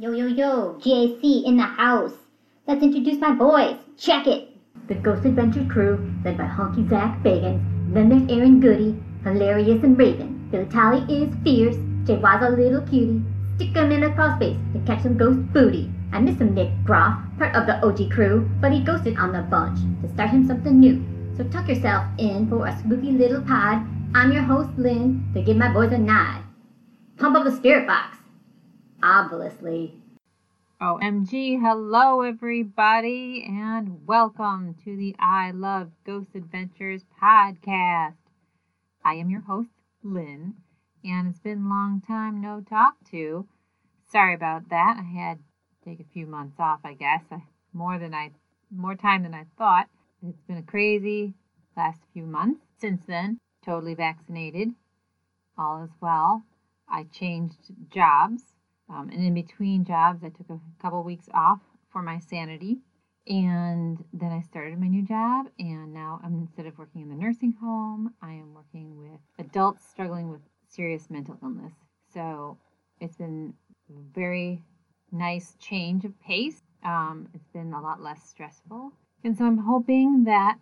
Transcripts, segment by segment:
Yo, yo, yo, GAC in the house. Let's introduce my boys. Check it. The Ghost Adventure crew, led by Honky Zak Bagans. Then there's Aaron Goodwin, hilarious and Raven. Billy Tolley is fierce. Jay was a little cutie. Stick 'em in a crawl space to catch some ghost booty. I miss him, Nick Groff, part of the OG crew, but he ghosted on the bunch to start him something new. So tuck yourself in for a spooky little pod. I'm your host, Lynn, to give my boys a nod. Pump up the spirit box. Obviously. OMG, hello everybody, and welcome to the I Love Ghost Adventures podcast. I am your host, Lynn, and it's been a long time no talk to. Sorry about that. I had to take a few months off, I guess. More than I more time than I thought. It's been a crazy last few months. Since then, totally vaccinated. All is well. I changed jobs. Um, and in between jobs, I took a couple weeks off for my sanity. And then I started my new job. And now, I'm, instead of working in the nursing home, I am working with adults struggling with serious mental illness. So it's been very nice change of pace. Um, it's been a lot less stressful. And so I'm hoping that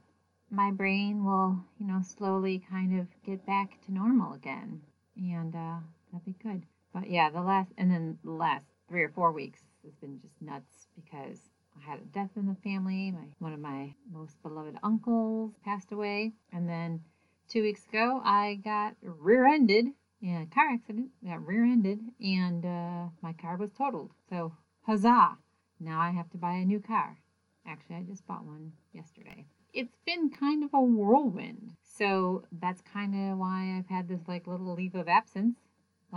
my brain will, you know, slowly kind of get back to normal again. And uh, that'd be good. But yeah, the last, and then the last three or four weeks has been just nuts because I had a death in the family. My one of my most beloved uncles passed away, and then two weeks ago I got rear-ended in a car accident. Got rear-ended, and uh, my car was totaled. So huzzah! Now I have to buy a new car. Actually, I just bought one yesterday. It's been kind of a whirlwind. So that's kind of why I've had this like little leave of absence.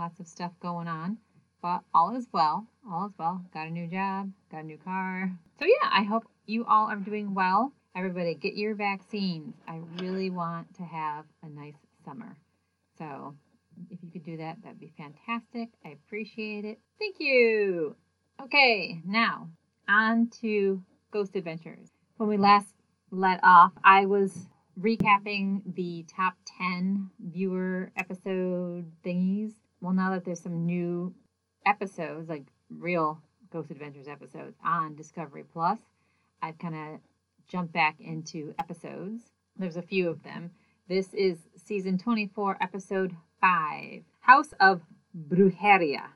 Lots of stuff going on. But all is well. All is well. Got a new job, got a new car. So yeah, I hope you all are doing well. Everybody get your vaccines. I really want to have a nice summer. So if you could do that, that'd be fantastic. I appreciate it. Thank you. Okay, now on to Ghost Adventures. When we last let off, I was recapping the top 10 viewer episode thingies. Well, now that there's some new episodes, like real Ghost Adventures episodes on Discovery Plus, I've kind of jumped back into episodes. There's a few of them. This is season 24, episode 5 House of Brujeria,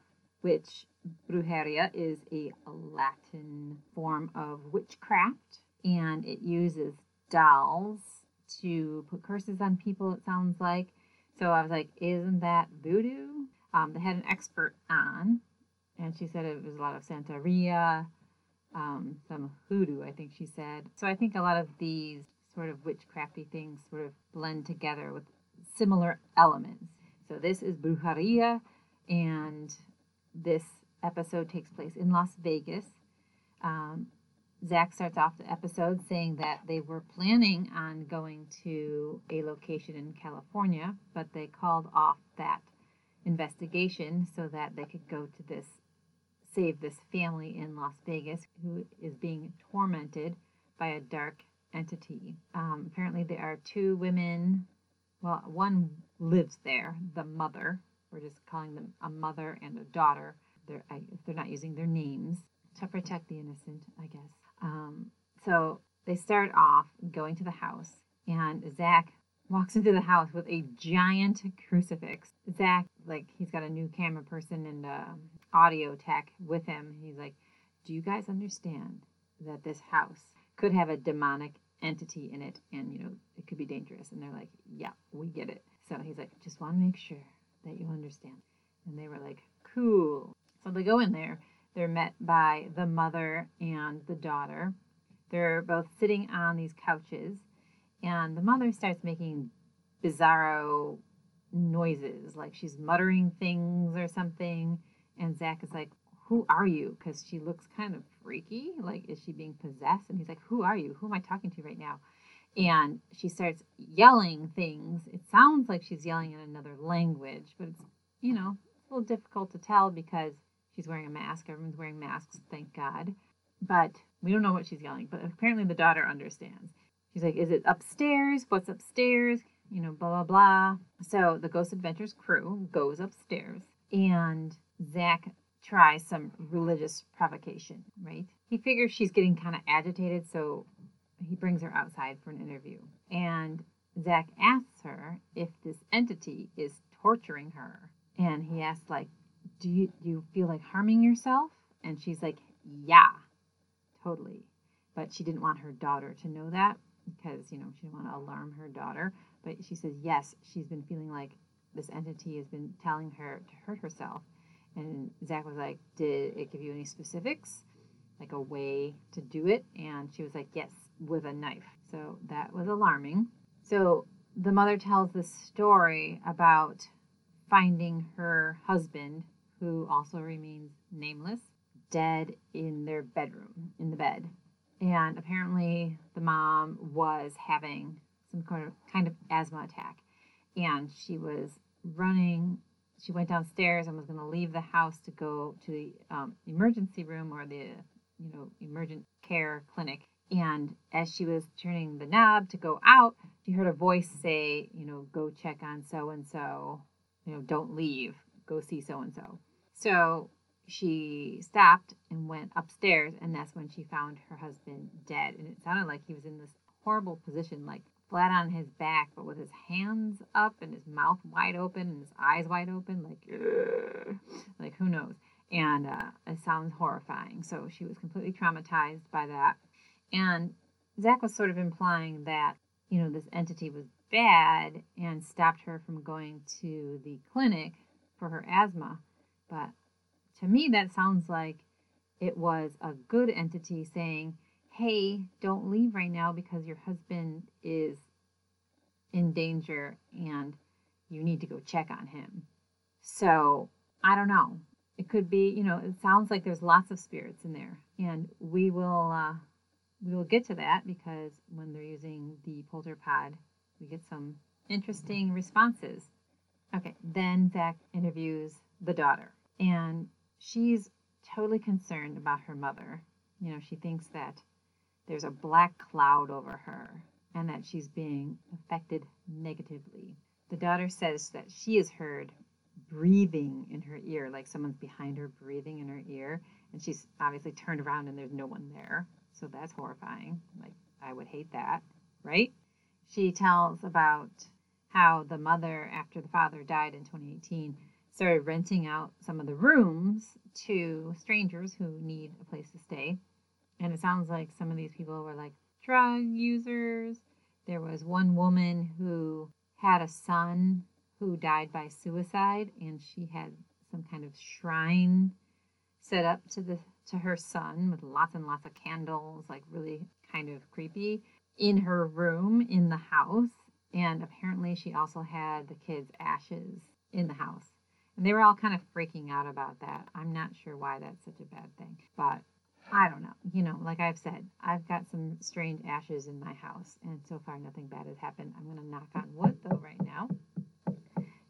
which brujeria is a Latin form of witchcraft and it uses dolls to put curses on people, it sounds like. So I was like, isn't that voodoo? Um, they had an expert on, and she said it was a lot of Santeria, um, some hoodoo, I think she said. So I think a lot of these sort of witchcrafty things sort of blend together with similar elements. So this is brujeria, and this episode takes place in Las Vegas. Um, Zak starts off the episode saying that they were planning on going to a location in California, but they called off that investigation so that they could go to this save this family in Las Vegas who is being tormented by a dark entity. Um, apparently, there are two women. Well, one lives there, the mother. We're just calling them a mother and a daughter. They're, if they're not using their names to protect the innocent, I guess. Um, so they start off going to the house, and Zak walks into the house with a giant crucifix. Zak, like, he's got a new camera person and uh, audio tech with him. He's like, Do you guys understand that this house could have a demonic entity in it and, you know, it could be dangerous? And they're like, Yeah, we get it. So he's like, Just want to make sure that you understand. And they were like, Cool. So they go in there they're met by the mother and the daughter. They're both sitting on these couches, and the mother starts making bizarro noises, like she's muttering things or something. And Zak is like, Who are you? Because she looks kind of freaky. Like, is she being possessed? And he's like, Who are you? Who am I talking to right now? And she starts yelling things. It sounds like she's yelling in another language, but it's, you know, a little difficult to tell because She's wearing a mask. Everyone's wearing masks, thank God. But we don't know what she's yelling. But apparently the daughter understands. She's like, Is it upstairs? What's upstairs? You know, blah, blah, blah. So the Ghost Adventures crew goes upstairs and Zak tries some religious provocation, right? He figures she's getting kind of agitated, so he brings her outside for an interview. And Zak asks her if this entity is torturing her. And he asks, like, do you, do you feel like harming yourself? And she's like, yeah, totally. But she didn't want her daughter to know that because, you know, she didn't want to alarm her daughter. But she says, yes, she's been feeling like this entity has been telling her to hurt herself. And Zak was like, Did it give you any specifics? Like a way to do it? And she was like, Yes, with a knife. So that was alarming. So the mother tells this story about finding her husband, who also remains nameless, dead in their bedroom, in the bed. And apparently the mom was having some kind of, kind of asthma attack. And she was running she went downstairs and was going to leave the house to go to the um, emergency room or the you know emergent care clinic. And as she was turning the knob to go out she heard a voice say you know go check on so and so. You know don't leave. Go see so and so. So she stopped and went upstairs and that's when she found her husband dead and it sounded like he was in this horrible position like flat on his back, but with his hands up and his mouth wide open and his eyes wide open, like, like who knows? And uh, it sounds horrifying. So she was completely traumatized by that. And Zak was sort of implying that, you know, this entity was bad and stopped her from going to the clinic for her asthma. But to me, that sounds like it was a good entity saying, hey, don't leave right now because your husband is in danger and you need to go check on him. So I don't know. It could be, you know, it sounds like there's lots of spirits in there, and we will uh, we will get to that because when they're using the Polterpod, we get some interesting responses. Okay, then Zak interviews the daughter, and she's totally concerned about her mother. You know, she thinks that there's a black cloud over her and that she's being affected negatively. The daughter says that she has heard breathing in her ear, like someone's behind her breathing in her ear, and she's obviously turned around and there's no one there. So that's horrifying. Like, I would hate that, right? She tells about how the mother, after the father died in 2018, started renting out some of the rooms to strangers who need a place to stay. And it sounds like some of these people were like drug users. There was one woman who had a son who died by suicide, and she had some kind of shrine set up to the to her son with lots and lots of candles, like really kind of creepy, in her room in the house. And apparently, she also had the kids' ashes in the house. And they were all kind of freaking out about that. I'm not sure why that's such a bad thing, but I don't know. You know, like I've said, I've got some strange ashes in my house, and so far nothing bad has happened. I'm going to knock on wood though right now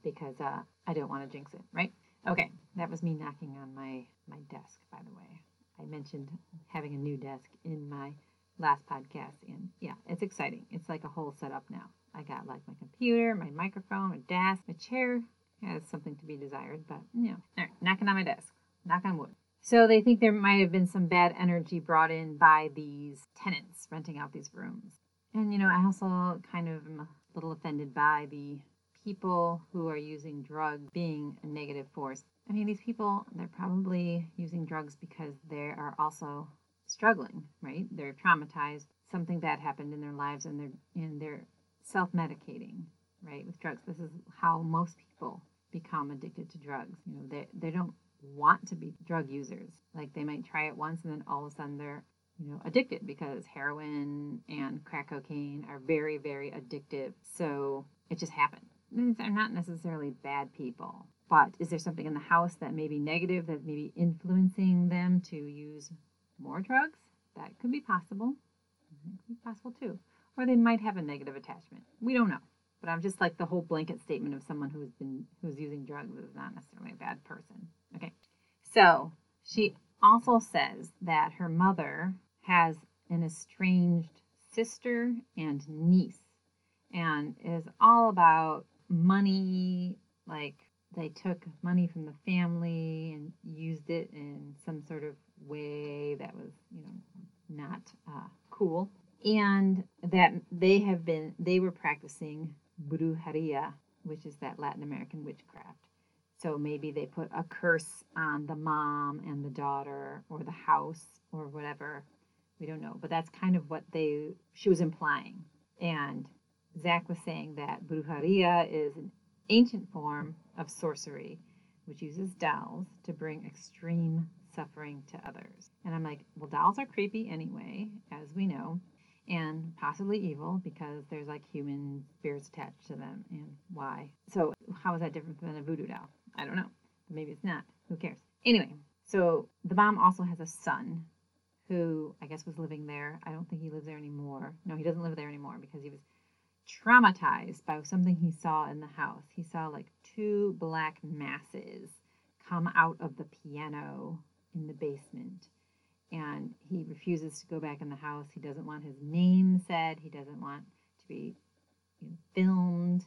because uh, I don't want to jinx it, right? Okay, that was me knocking on my my desk, by the way. I mentioned having a new desk in my last podcast, and yeah, it's exciting. It's like a whole setup now. I got like my computer, my microphone, a desk, a chair has something to be desired, but you know, all right, knocking on my desk, knock on wood. So they think there might have been some bad energy brought in by these tenants renting out these rooms. And, you know, I also kind of am a little offended by the people who are using drugs being a negative force. I mean, these people, they're probably using drugs because they are also struggling, right? They're traumatized. Something bad happened in their lives and they're and they're self-medicating, right, with drugs. This is how most people become addicted to drugs. You know, they they don't want to be drug users. Like they might try it once and then all of a sudden they're, you know, addicted because heroin and crack cocaine are very, very addictive. So it just happened. They're not necessarily bad people. But is there something in the house that may be negative that may be influencing them to use more drugs? That could be possible. Could be possible too. Or they might have a negative attachment. We don't know. But I'm just like the whole blanket statement of someone who's been who's using drugs is not necessarily a bad person. Okay. So she also says that her mother has an estranged sister and niece and is all about money, like they took money from the family and used it in some sort of way that was, you know, not uh, cool. And that they have been, they were practicing brujeria, which is that Latin American witchcraft. So maybe they put a curse on the mom and the daughter or the house or whatever. We don't know. But that's kind of what they she was implying. And Zak was saying that brujeria is an ancient form of sorcery which uses dolls to bring extreme suffering to others. And I'm like, well, dolls are creepy anyway, as we know, and possibly evil because there's like human spirits attached to them. And why? So, how is that different than a voodoo doll? I don't know. Maybe it's not. Who cares? Anyway, so the mom also has a son who I guess was living there. I don't think he lives there anymore. No, he doesn't live there anymore because he was traumatized by something he saw in the house. He saw like two black masses come out of the piano in the basement. And he refuses to go back in the house. He doesn't want his name said. He doesn't want to be you know, filmed.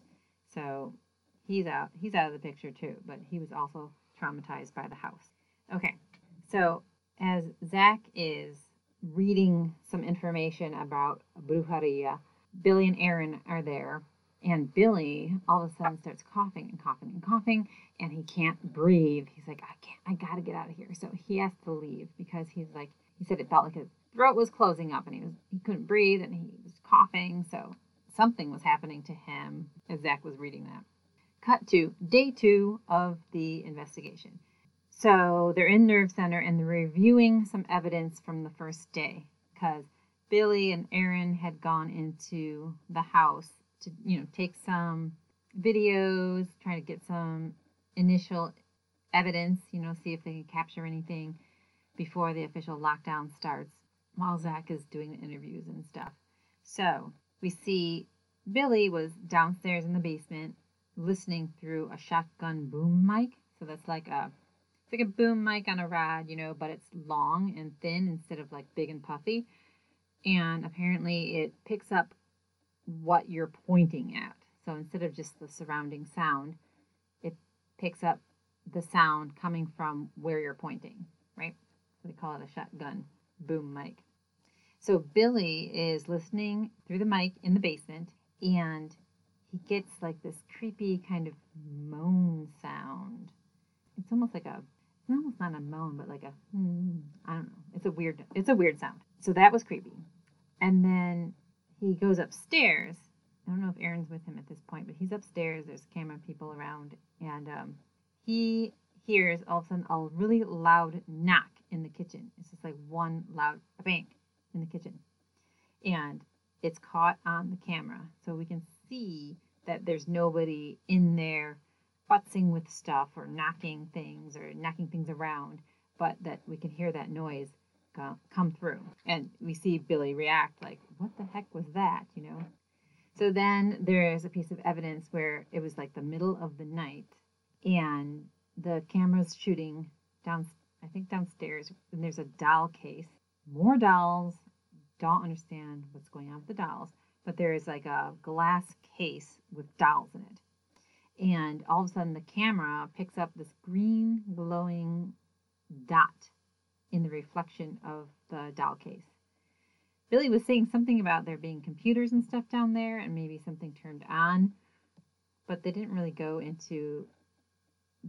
So he's out. He's out of the picture too. But he was also traumatized by the house. Okay, so as Zak is reading some information about brujeria, Billy and Aaron are there, and Billy all of a sudden starts coughing and coughing and coughing, and he can't breathe. He's like, I can't, I gotta get out of here. So he has to leave because he's like, he said it felt like his throat was closing up, and he was he couldn't breathe, and he was coughing. So something was happening to him as Zak was reading that. Cut to day two of the investigation. So they're in Nerve Center and they're reviewing some evidence from the first day because Billy and Aaron had gone into the house to, you know, take some videos, trying to get some initial evidence, you know, see if they can capture anything before the official lockdown starts while Zak is doing the interviews and stuff. So we see Billy was downstairs in the basement listening through a shotgun boom mic. So that's like a it's like a boom mic on a rod, you know, but it's long and thin instead of like big and puffy and apparently it picks up what you're pointing at. So instead of just the surrounding sound, it picks up the sound coming from where you're pointing, right? They call it a shotgun boom mic. So Billy is listening through the mic in the basement and he gets like this creepy kind of moan sound. It's almost like a it's almost not a moan, but like a hmm, I don't know. It's a weird it's a weird sound. So that was creepy. And then he goes upstairs. I don't know if Aaron's with him at this point, but he's upstairs. There's camera people around, and um, he hears all of a sudden a really loud knock in the kitchen. It's just like one loud bang in the kitchen, and it's caught on the camera, so we can see that there's nobody in there futzing with stuff or knocking things or knocking things around, but that we can hear that noise Uh, come through. And we see Billy react like, what the heck was that, you know? So then there is a piece of evidence where it was like the middle of the night and the camera's shooting down, I think downstairs, and there's a doll case. More dolls. Don't understand what's going on with the dolls, but there is like a glass case with dolls in it. And all of a sudden, the camera picks up this green glowing dot in the reflection of the doll case. Billy was saying something about there being computers and stuff down there and maybe something turned on, but they didn't really go into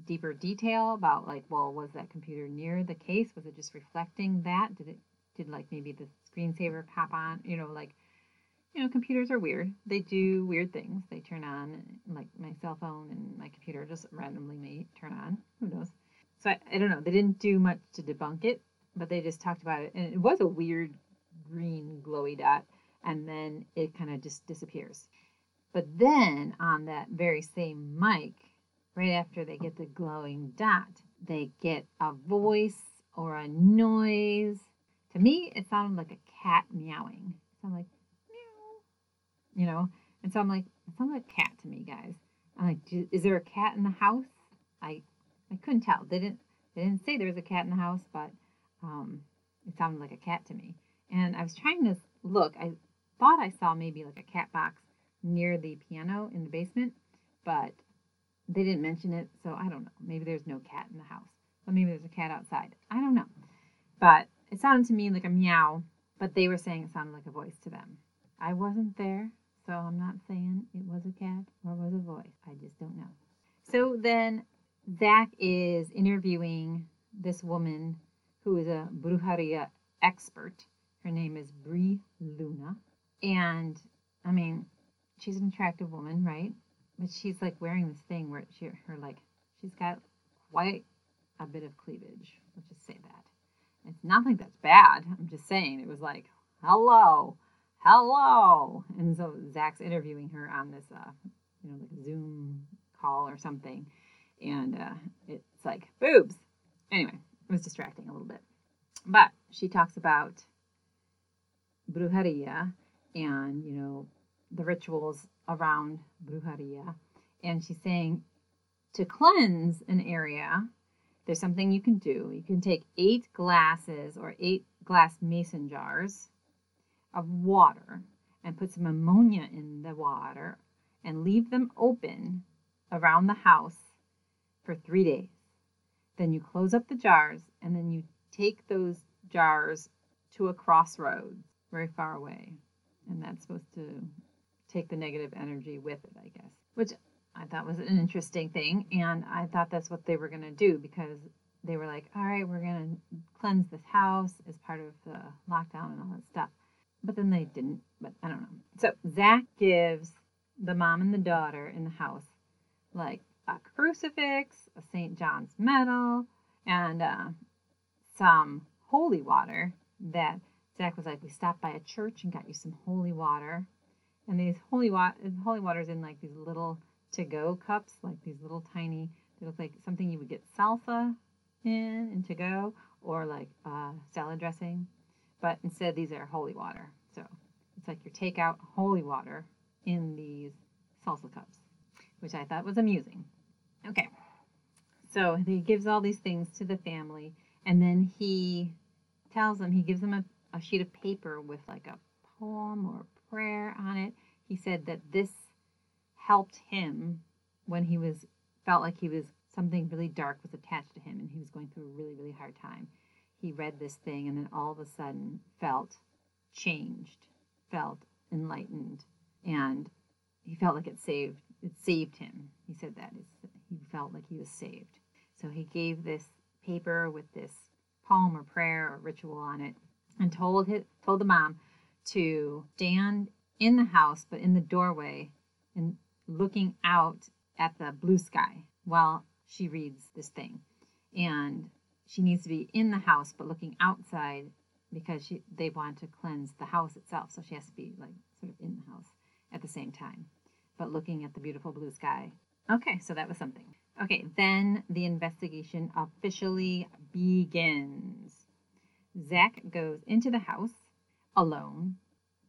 deeper detail about like, well, was that computer near the case? Was it just reflecting that? Did it did like maybe the screensaver pop on? You know, like you know, computers are weird. They do weird things. They turn on like my cell phone and my computer just randomly may turn on. Who knows? So I, I don't know. They didn't do much to debunk it but they just talked about it, and it was a weird green glowy dot, and then it kind of just disappears. But then on that very same mic, right after they get the glowing dot, they get a voice or a noise. To me, it sounded like a cat meowing. It sounded like meow, you know. And so I'm like, it sounds like a cat to me, guys. I'm like, is there a cat in the house? I I couldn't tell. They didn't they didn't say there was a cat in the house, but um, it sounded like a cat to me. And I was trying to look. I thought I saw maybe like a cat box near the piano in the basement, but they didn't mention it, so I don't know. Maybe there's no cat in the house, but maybe there's a cat outside. I don't know. But it sounded to me like a meow, but they were saying it sounded like a voice to them. I wasn't there, so I'm not saying it was a cat or was a voice. I just don't know. So then Zak is interviewing this woman who is a brujeria expert. Her name is Brie Luna. And I mean, she's an attractive woman, right? But she's like wearing this thing where she her like she's got quite a bit of cleavage. Let's just say that. It's nothing that's bad. I'm just saying it was like, hello, hello. And so Zak's interviewing her on this uh, you know, like Zoom call or something. And uh, it's like boobs. Anyway, it was distracting a little bit. But she talks about brujeria and, you know, the rituals around brujeria. And she's saying to cleanse an area, there's something you can do. You can take eight glasses or eight glass mason jars of water and put some ammonia in the water and leave them open around the house for three days. Then you close up the jars and then you take those jars to a crossroads very far away. And that's supposed to take the negative energy with it, I guess, which I thought was an interesting thing. And I thought that's what they were going to do because they were like, all right, we're going to cleanse this house as part of the lockdown and all that stuff. But then they didn't, but I don't know. So Zak gives the mom and the daughter in the house like a crucifix, a St. John's medal, and uh, some holy water that Zak was like, we stopped by a church and got you some holy water. And these holy water, holy water's in like these little to-go cups, like these little tiny. They look like something you would get salsa in and to go, or like uh, salad dressing. But instead, these are holy water. So it's like your takeout holy water in these salsa cups, which I thought was amusing. Okay, so he gives all these things to the family, and then he tells them he gives them a, a sheet of paper with like a poem or a prayer on it. He said that this helped him when he was felt like he was something really dark was attached to him and he was going through a really really hard time. He read this thing and then all of a sudden felt changed, felt enlightened, and he felt like it saved it saved him. He said that he felt like he was saved. So he gave this paper with this poem or prayer or ritual on it and told his, told the mom to stand in the house but in the doorway and looking out at the blue sky while she reads this thing. And she needs to be in the house but looking outside because she, they want to cleanse the house itself. So she has to be like sort of in the house at the same time, but looking at the beautiful blue sky. Okay, so that was something. Okay, then the investigation officially begins. Zak goes into the house alone,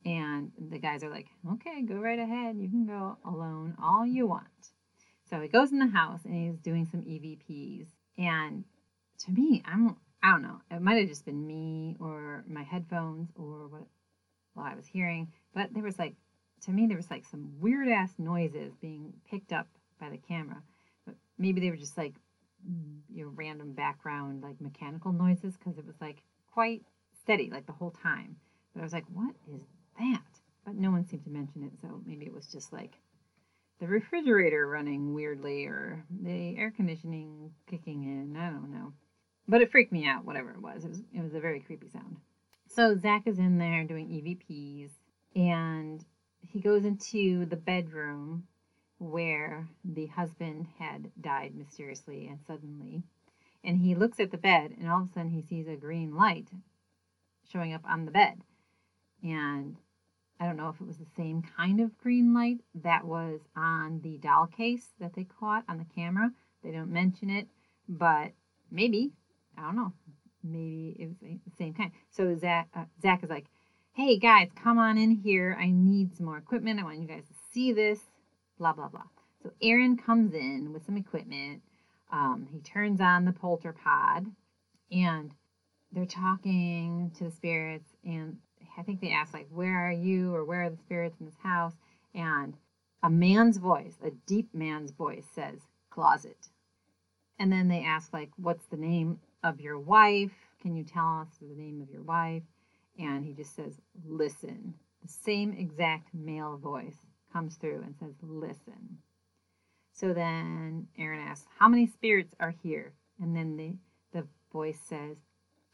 and the guys are like, okay, go right ahead. You can go alone all you want. So he goes in the house and he's doing some EVPs. And to me, I'm, I don't know, it might have just been me or my headphones or what well, I was hearing, but there was like, to me, there was like some weird ass noises being picked up by the camera. But maybe they were just like you know random background like mechanical noises because it was like quite steady like the whole time. But i was like what is that? But no one seemed to mention it so maybe it was just like the refrigerator running weirdly or the air conditioning kicking in. I don't know. But it freaked me out whatever it was. It was, it was a very creepy sound. So zak is in there doing evps and he goes into the bedroom where the husband had died mysteriously and suddenly. And he looks at the bed, and all of a sudden he sees a green light showing up on the bed. And I don't know if it was the same kind of green light that was on the doll case that they caught on the camera. They don't mention it, but maybe. I don't know. Maybe it was the same kind. So Zak, uh, Zak is like, hey guys, come on in here. I need some more equipment. I want you guys to see this blah, blah, blah. So Aaron comes in with some equipment. Um, he turns on the polter pod and they're talking to the spirits. And I think they ask, like, where are you or where are the spirits in this house? And a man's voice, a deep man's voice says, closet. And then they ask, like, what's the name of your wife? Can you tell us the name of your wife? And he just says, listen. The same exact male voice comes through and says, listen. So then Aaron asks, how many spirits are here? And then the, the voice says,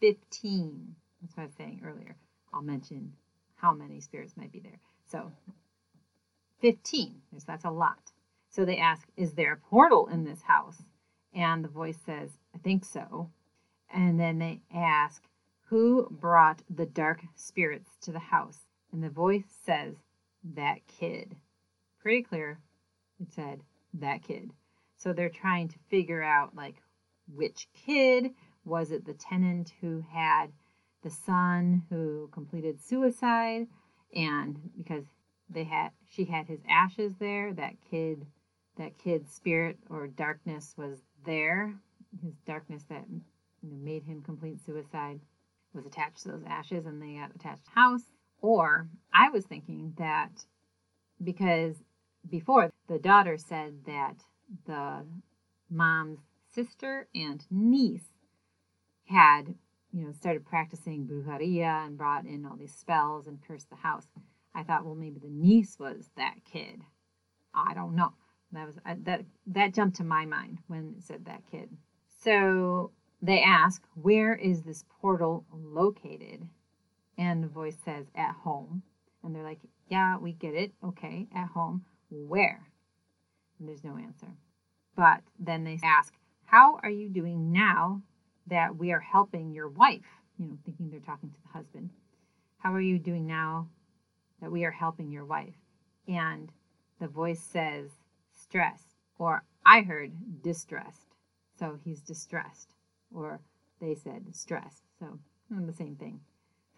15. That's what I was saying earlier. I'll mention how many spirits might be there. So 15. That's a lot. So they ask, Is there a portal in this house? And the voice says, I think so. And then they ask, Who brought the dark spirits to the house? And the voice says, That kid. Pretty clear. It said, That kid. So they're trying to figure out, like, which kid? Was it the tenant who had the son who completed suicide? And because they had she had his ashes there, that kid that kid's spirit or darkness was there. His darkness that you know, made him complete suicide was attached to those ashes and they got attached to the house. Or I was thinking that because before the daughter said that the mom's sister and niece had, you know, started practicing brujeria and brought in all these spells and cursed the house. I thought, well, maybe the niece was that kid. I don't know. That was that that jumped to my mind when it said that kid. So they ask, "Where is this portal located?" And the voice says, "At home." And they're like, "Yeah, we get it. Okay, at home. Where?" And there's no answer. But then they ask, "How are you doing now that we are helping your wife?" You know, thinking they're talking to the husband. How are you doing now that we are helping your wife? And the voice says, stressed, or I heard distressed. So he's distressed, or they said stressed. So the same thing.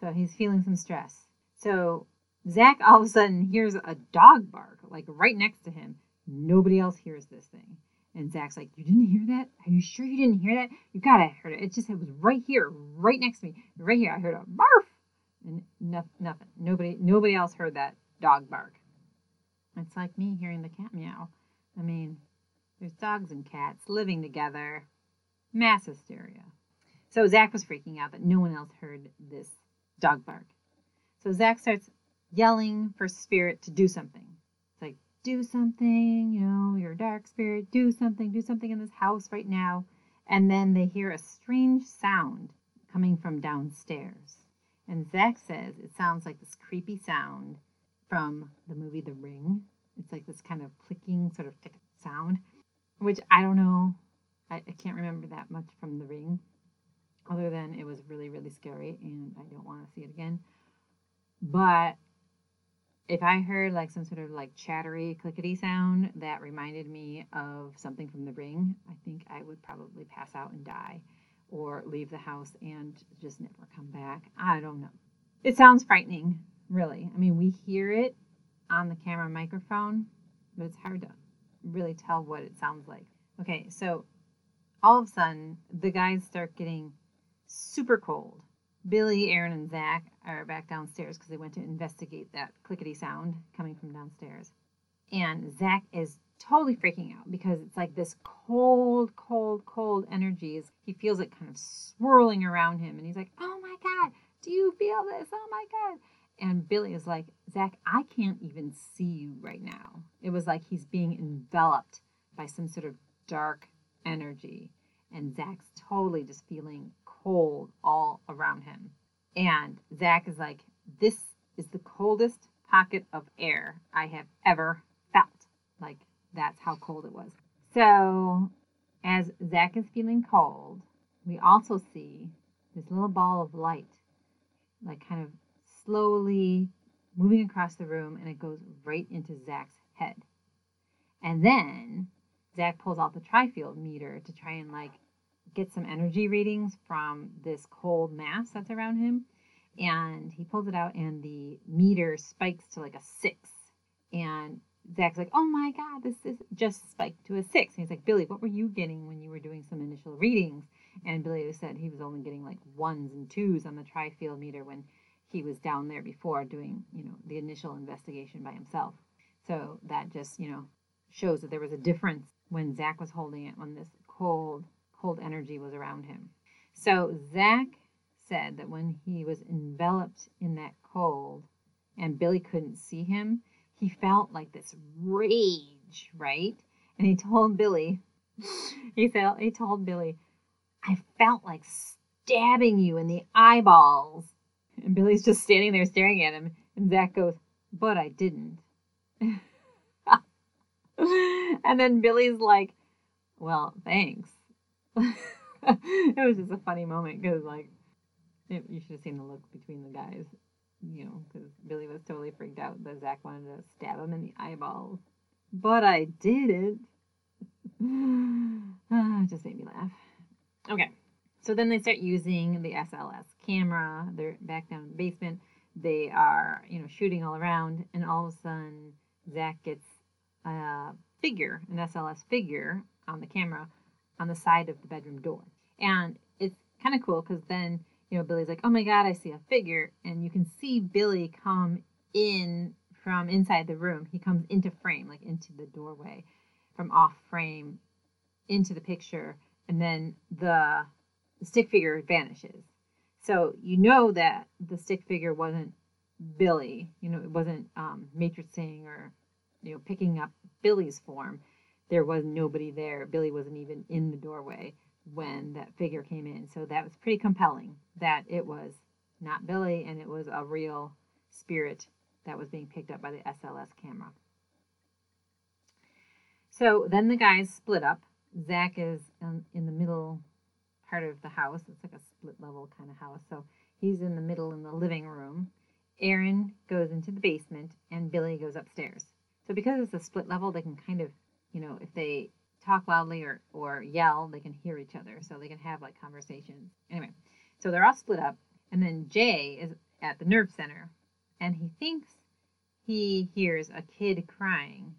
So he's feeling some stress. So Zak all of a sudden hears a dog bark, like right next to him. Nobody else hears this thing. And Zak's like, You didn't hear that? Are you sure you didn't hear that? You gotta heard it. It just it was right here, right next to me. Right here. I heard a barf. And no, nothing. Nobody nobody else heard that dog bark. It's like me hearing the cat meow. I mean, there's dogs and cats living together. Mass hysteria. So Zak was freaking out that no one else heard this dog bark. So Zak starts yelling for Spirit to do something. It's like, do something, you know, you're a dark spirit, do something, do something in this house right now. And then they hear a strange sound coming from downstairs. And Zak says it sounds like this creepy sound from the movie The Ring. It's like this kind of clicking sort of sound, which I don't know. I, I can't remember that much from The Ring, other than it was really, really scary and I don't want to see it again. But if I heard like some sort of like chattery clickety sound that reminded me of something from the ring, I think I would probably pass out and die or leave the house and just never come back. I don't know. It sounds frightening, really. I mean, we hear it on the camera microphone, but it's hard to really tell what it sounds like. Okay, so all of a sudden, the guys start getting super cold. Billy, Aaron, and Zak are back downstairs because they went to investigate that clickety sound coming from downstairs. And Zak is totally freaking out because it's like this cold, cold, cold energy. He feels it kind of swirling around him, and he's like, "Oh my god, do you feel this? Oh my god!" And Billy is like, Zak, I can't even see you right now. It was like he's being enveloped by some sort of dark energy. And Zak's totally just feeling cold all around him. And Zak is like, This is the coldest pocket of air I have ever felt. Like, that's how cold it was. So, as Zak is feeling cold, we also see this little ball of light, like kind of slowly moving across the room and it goes right into Zak's head. And then Zak pulls out the trifield meter to try and like get some energy readings from this cold mass that's around him. And he pulls it out and the meter spikes to like a six. And Zak's like, oh my God, this is just spiked to a six. And he's like, Billy, what were you getting when you were doing some initial readings? And Billy said he was only getting like ones and twos on the trifield meter when he was down there before doing, you know, the initial investigation by himself. So that just, you know, shows that there was a difference when Zak was holding it, on this cold, cold energy was around him. So Zak said that when he was enveloped in that cold and Billy couldn't see him, he felt like this rage, right? And he told Billy, he felt he told Billy, I felt like stabbing you in the eyeballs. And Billy's just standing there staring at him, and Zak goes, But I didn't. and then Billy's like, Well, thanks. it was just a funny moment because, like, it, you should have seen the look between the guys, you know, because Billy was totally freaked out that Zak wanted to stab him in the eyeballs. But I didn't. ah, it just made me laugh. Okay, so then they start using the SLS camera. They're back down in the basement. They are, you know, shooting all around, and all of a sudden, Zak gets a figure, an SLS figure, on the camera on the side of the bedroom door. And it's kind of cool because then, you know, Billy's like, oh my God, I see a figure. And you can see Billy come in from inside the room. He comes into frame, like into the doorway from off frame into the picture. And then the, stick figure vanishes. So you know that the stick figure wasn't Billy, you know, it wasn't um, matrixing or, you know, picking up Billy's form there was nobody there. Billy wasn't even in the doorway when that figure came in. So that was pretty compelling that it was not Billy and it was a real spirit that was being picked up by the SLS camera. So then the guys split up. Zak is um, in the middle part of the house. It's like a split level kind of house. So he's in the middle in the living room. Aaron goes into the basement and Billy goes upstairs. So because it's a split level, they can kind of you know, if they talk loudly or, or yell, they can hear each other. So they can have like conversations. Anyway, so they're all split up. And then Jay is at the nerve center and he thinks he hears a kid crying.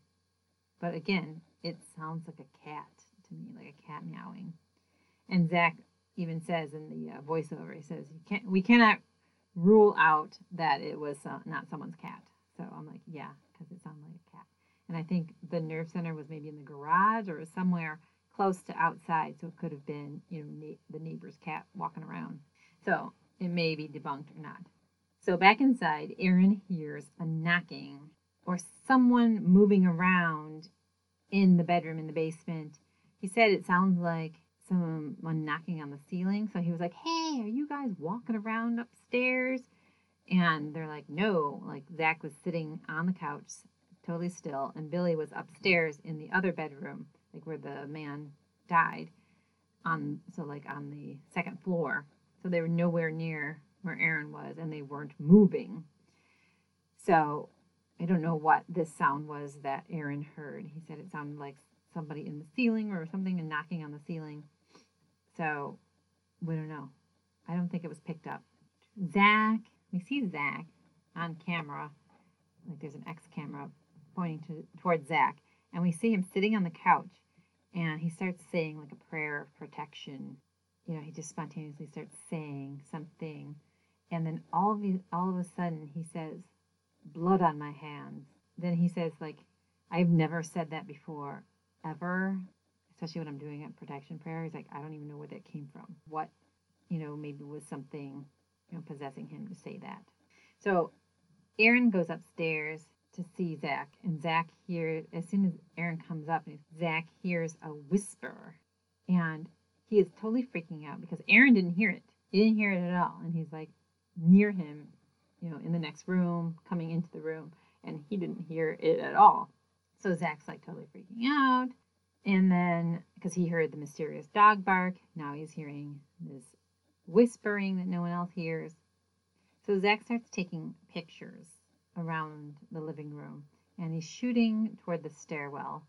But again, it sounds like a cat to me, like a cat meowing. And Zak even says in the uh, voiceover, he says, you can't, we cannot rule out that it was uh, not someone's cat. So I'm like, yeah, because it sounded like a cat and I think the nerve center was maybe in the garage or somewhere close to outside, so it could have been you know na- the neighbor's cat walking around. So it may be debunked or not. So back inside, Aaron hears a knocking or someone moving around in the bedroom in the basement. He said it sounds like someone knocking on the ceiling. So he was like, "Hey, are you guys walking around upstairs?" And they're like, "No." Like Zak was sitting on the couch totally still, and Billy was upstairs in the other bedroom, like where the man died, on so like on the second floor. So they were nowhere near where Aaron was, and they weren't moving. So I don't know what this sound was that Aaron heard. He said it sounded like somebody in the ceiling or something and knocking on the ceiling. So we don't know. I don't think it was picked up. Zak, we see Zak on camera. Like there's an X camera pointing to towards Zak, and we see him sitting on the couch, and he starts saying like a prayer of protection. You know, he just spontaneously starts saying something, and then all of the, all of a sudden he says, "Blood on my hands." Then he says like, "I've never said that before, ever." Especially when I'm doing a protection prayer, he's like, "I don't even know where that came from. What, you know, maybe was something, you know, possessing him to say that." So Aaron goes upstairs to see Zak, and Zak hears as soon as Aaron comes up, and Zak hears a whisper, and he is totally freaking out because Aaron didn't hear it. He didn't hear it at all, and he's like near him, you know, in the next room, coming into the room, and he didn't hear it at all. So Zak's like totally freaking out, and then because he heard the mysterious dog bark, now he's hearing this whispering that no one else hears. So Zak starts taking pictures around the living room and he's shooting toward the stairwell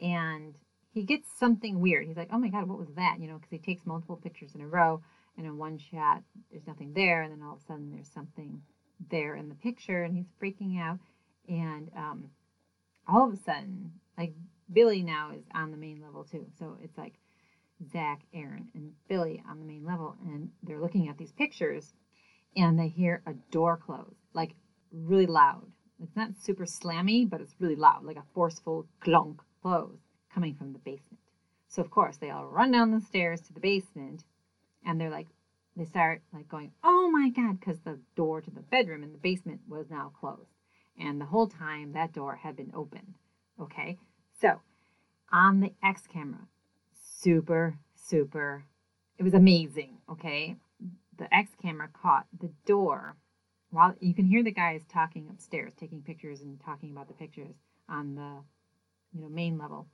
and he gets something weird. He's like, oh my God, what was that? You know, because he takes multiple pictures in a row and in one shot, there's nothing there. And then all of a sudden, there's something there in the picture and he's freaking out. And um, all of a sudden, like Billy now is on the main level too. So it's like Zak, Aaron, and Billy on the main level. And they're looking at these pictures and they hear a door close. Like really loud. It's not super slammy, but it's really loud, like a forceful clunk close coming from the basement. So of course they all run down the stairs to the basement and they're like they start like going, "Oh my god," cuz the door to the bedroom in the basement was now closed. And the whole time that door had been open. Okay? So, on the X camera, super super it was amazing, okay? The X camera caught the door while you can hear the guys talking upstairs, taking pictures and talking about the pictures on the you know main level.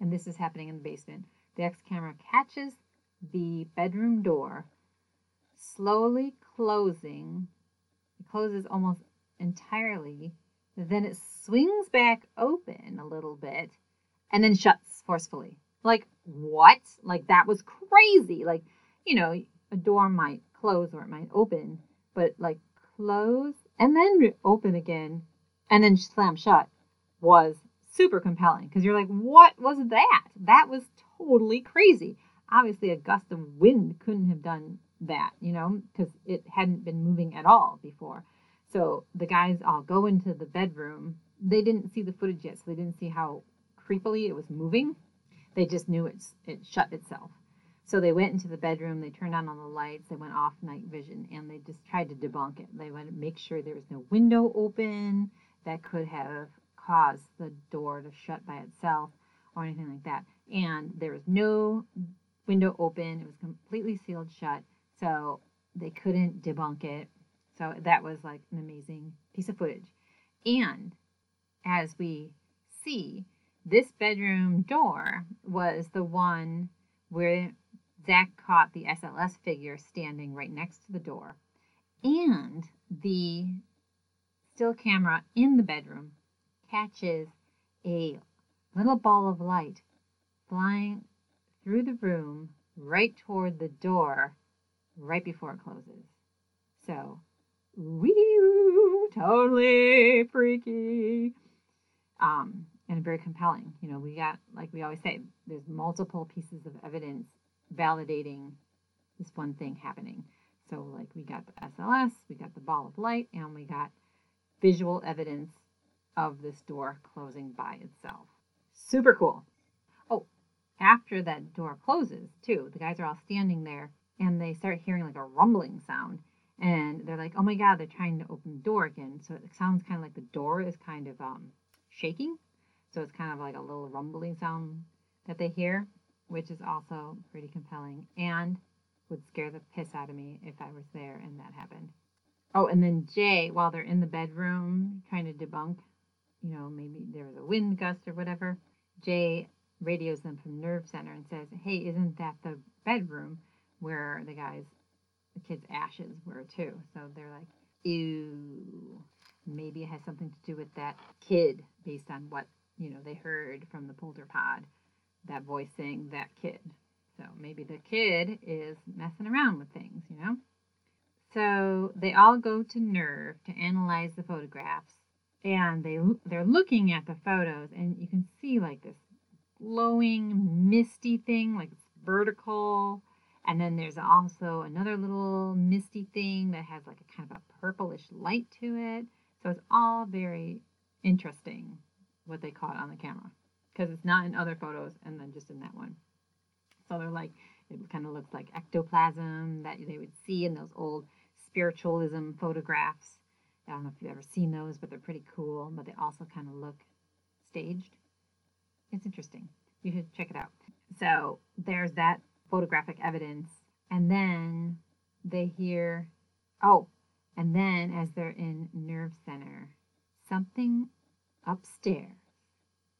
And this is happening in the basement. The X camera catches the bedroom door slowly closing. It closes almost entirely. Then it swings back open a little bit and then shuts forcefully. Like, what? Like, that was crazy. Like, you know, a door might close or it might open, but like close and then open again and then slam shut was super compelling because you're like, what was that? That was totally crazy. Obviously, a gust of wind couldn't have done that, you know, because it hadn't been moving at all before. So the guys all go into the bedroom. They didn't see the footage yet, so they didn't see how creepily it was moving. They just knew it's it shut itself. So they went into the bedroom, they turned on all the lights, they went off night vision, and they just tried to debunk it. They wanted to make sure there was no window open that could have caused the door to shut by itself or anything like that. And there was no window open, it was completely sealed shut, so they couldn't debunk it. So that was like an amazing piece of footage. And as we see, this bedroom door was the one where Zak caught the SLS figure standing right next to the door. And the still camera in the bedroom catches a little ball of light flying through the room right toward the door right before it closes. So, wee totally freaky. Um, and very compelling. You know, we got, like we always say, there's multiple pieces of evidence validating this one thing happening. So, like, we got the SLS, we got the ball of light, and we got visual evidence of this door closing by itself. Super cool. Oh, after that door closes, too, the guys are all standing there and they start hearing like a rumbling sound. And they're like, oh my God, they're trying to open the door again. So it sounds kind of like the door is kind of um, shaking. So it's kind of like a little rumbling sound that they hear which is also pretty compelling and would scare the piss out of me if I was there and that happened. Oh, and then Jay, while they're in the bedroom trying to debunk, you know, maybe there was a wind gust or whatever, Jay radios them from Nerve Center and says, Hey, isn't that the bedroom where the guys, the kids' ashes were too? So they're like, Ew. Maybe it has something to do with that kid based on what, you know, they heard from the polter pod that voice saying that kid. So maybe the kid is messing around with things, you know? So they all go to Nerve to analyze the photographs and they they're looking at the photos and you can see like this glowing misty thing like it's vertical and then there's also another little misty thing that has like a kind of a purplish light to it so it's all very interesting what they caught on the camera because it's not in other photos and then just in that one. So they're like, it kind of looks like ectoplasm that they would see in those old spiritualism photographs. I don't know if you've ever seen those, but they're pretty cool. But they also kind of look staged. It's interesting. You should check it out. So there's that photographic evidence. And then they hear, oh, and then as they're in nerve center, something upstairs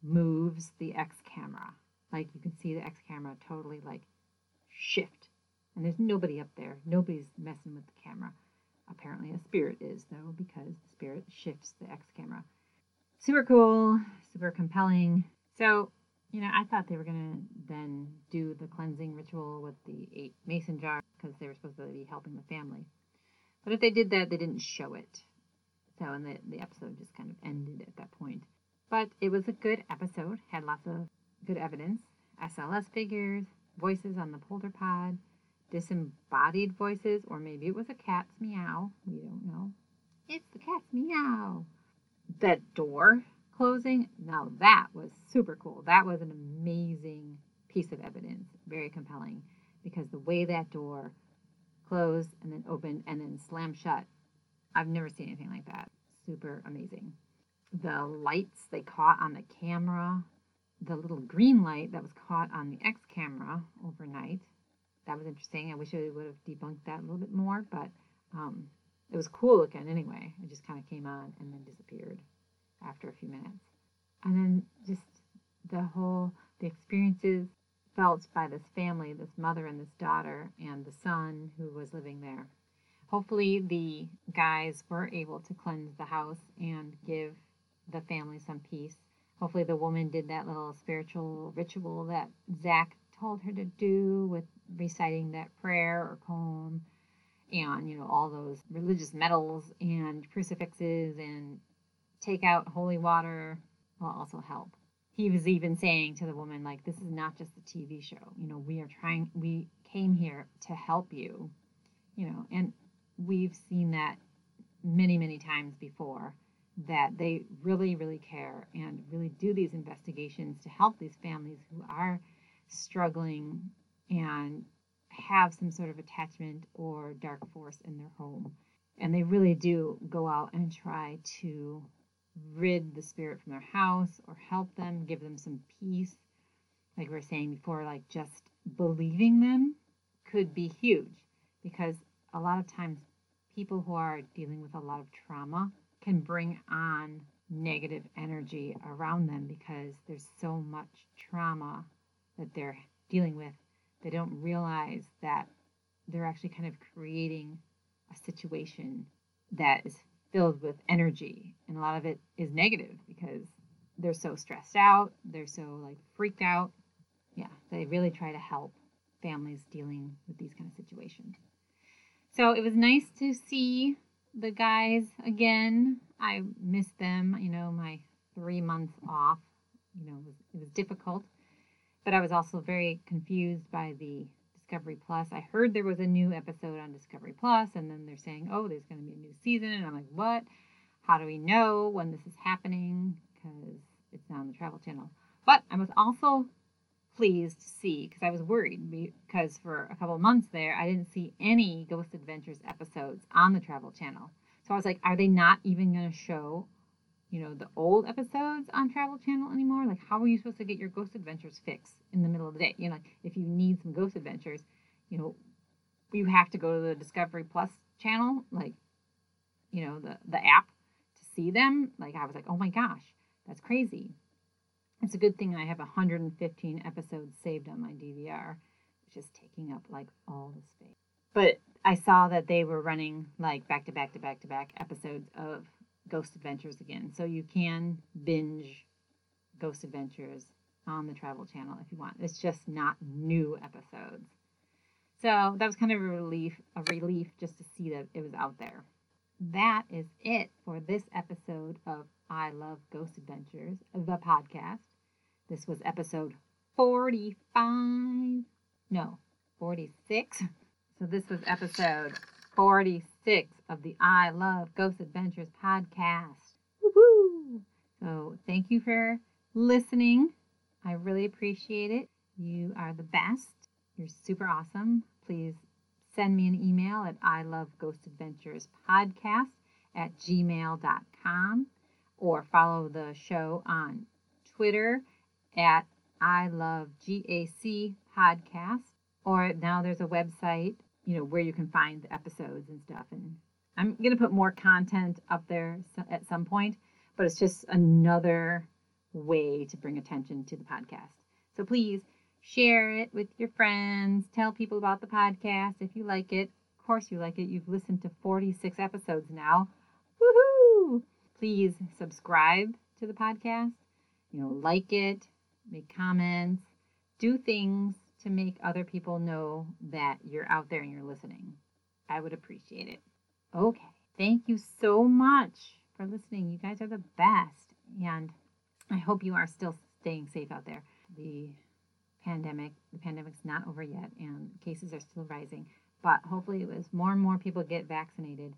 moves the X camera. Like you can see the X camera totally like shift. And there's nobody up there. Nobody's messing with the camera. Apparently a spirit is though, because the spirit shifts the X camera. Super cool, super compelling. So, you know, I thought they were gonna then do the cleansing ritual with the eight mason jar because they were supposed to be helping the family. But if they did that, they didn't show it. So, and the, the episode just kind of ended at that point. But it was a good episode, had lots of good evidence. SLS figures, voices on the polter pod, disembodied voices, or maybe it was a cat's meow. We don't know. It's the cat's meow. That door closing. Now that was super cool. That was an amazing piece of evidence, very compelling, because the way that door closed and then opened and then slammed shut, I've never seen anything like that. Super amazing. The lights they caught on the camera, the little green light that was caught on the X camera overnight. That was interesting. I wish I would have debunked that a little bit more, but um, it was cool looking anyway. It just kind of came on and then disappeared after a few minutes. And then just the whole the experiences felt by this family, this mother and this daughter and the son who was living there. Hopefully the guys were able to cleanse the house and give the family some peace. Hopefully the woman did that little spiritual ritual that Zak told her to do with reciting that prayer or poem and you know all those religious medals and crucifixes and take out holy water will also help. He was even saying to the woman, like, this is not just a TV show. You know, we are trying, we came here to help you, you know, and we've seen that many, many times before that they really, really care and really do these investigations to help these families who are struggling and have some sort of attachment or dark force in their home. And they really do go out and try to rid the spirit from their house or help them, give them some peace. Like we were saying before, like just believing them could be huge because a lot of times people who are dealing with a lot of trauma can bring on negative energy around them because there's so much trauma that they're dealing with. They don't realize that they're actually kind of creating a situation that is filled with energy. And a lot of it is negative because they're so stressed out. They're so like freaked out. Yeah they really try to help families dealing with these kind of situations. So it was nice to see the guys again i missed them you know my three months off you know it was, it was difficult but i was also very confused by the Discovery Plus. I heard there was a new episode on Discovery Plus, and then they're saying, oh, there's going to be a new season. And I'm like, what? How do we know when this is happening? Because it's not on the Travel Channel. But I was also pleased to see, because I was worried, because for a couple months there, I didn't see any Ghost Adventures episodes on the Travel Channel. So I was like, are they not even going to show you know, the old episodes on Travel Channel anymore. Like, how are you supposed to get your Ghost Adventures fix in the middle of the day? You know, like if you need some Ghost Adventures, you know, you have to go to the Discovery Plus channel, like, you know, the the app to see them. Like, I was like, oh my gosh, that's crazy. It's a good thing I have 115 episodes saved on my DVR, which is taking up like all the space. But I saw that they were running like back to back to back to back episodes of Ghost Adventures again. So you can binge Ghost Adventures on the Travel Channel if you want. It's just not new episodes. So that was kind of a relief, a relief just to see that it was out there. That is it for this episode of I Love Ghost Adventures, the podcast. This was episode 45. No, 46. So this was episode 46 of the I Love Ghost Adventures podcast. Woohoo! So, thank you for listening. I really appreciate it. You are the best. You're super awesome. Please send me an email at I Love Ghost Adventures podcast at gmail.com or follow the show on Twitter at I Love GAC podcast. Or now there's a website you know where you can find the episodes and stuff. And i'm going to put more content up there at some point but it's just another way to bring attention to the podcast. So please share it with your friends. Tell people about the podcast if you like it. Of course you like it. You've listened to 46 episodes now. Woohoo! Please subscribe to the podcast. You know like it make comments do things to make other people know that you're out there and you're listening. I would appreciate it. Okay. Thank you so much for listening. You guys are the best. And I hope you are still staying safe out there. The pandemic, the pandemic's not over yet and cases are still rising. But hopefully as more and more people get vaccinated,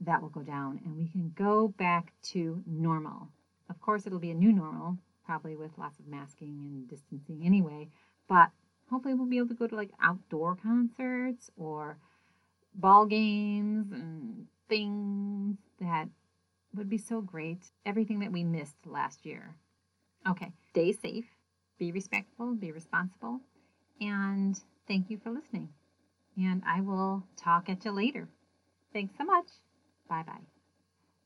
that will go down and we can go back to normal. Of course, it'll be a new normal, probably with lots of masking and distancing anyway, but hopefully we'll be able to go to like outdoor concerts or ball games and things that would be so great. Everything that we missed last year. Okay, stay safe, be respectful, be responsible, and thank you for listening. And I will talk at you later. Thanks so much. Bye bye.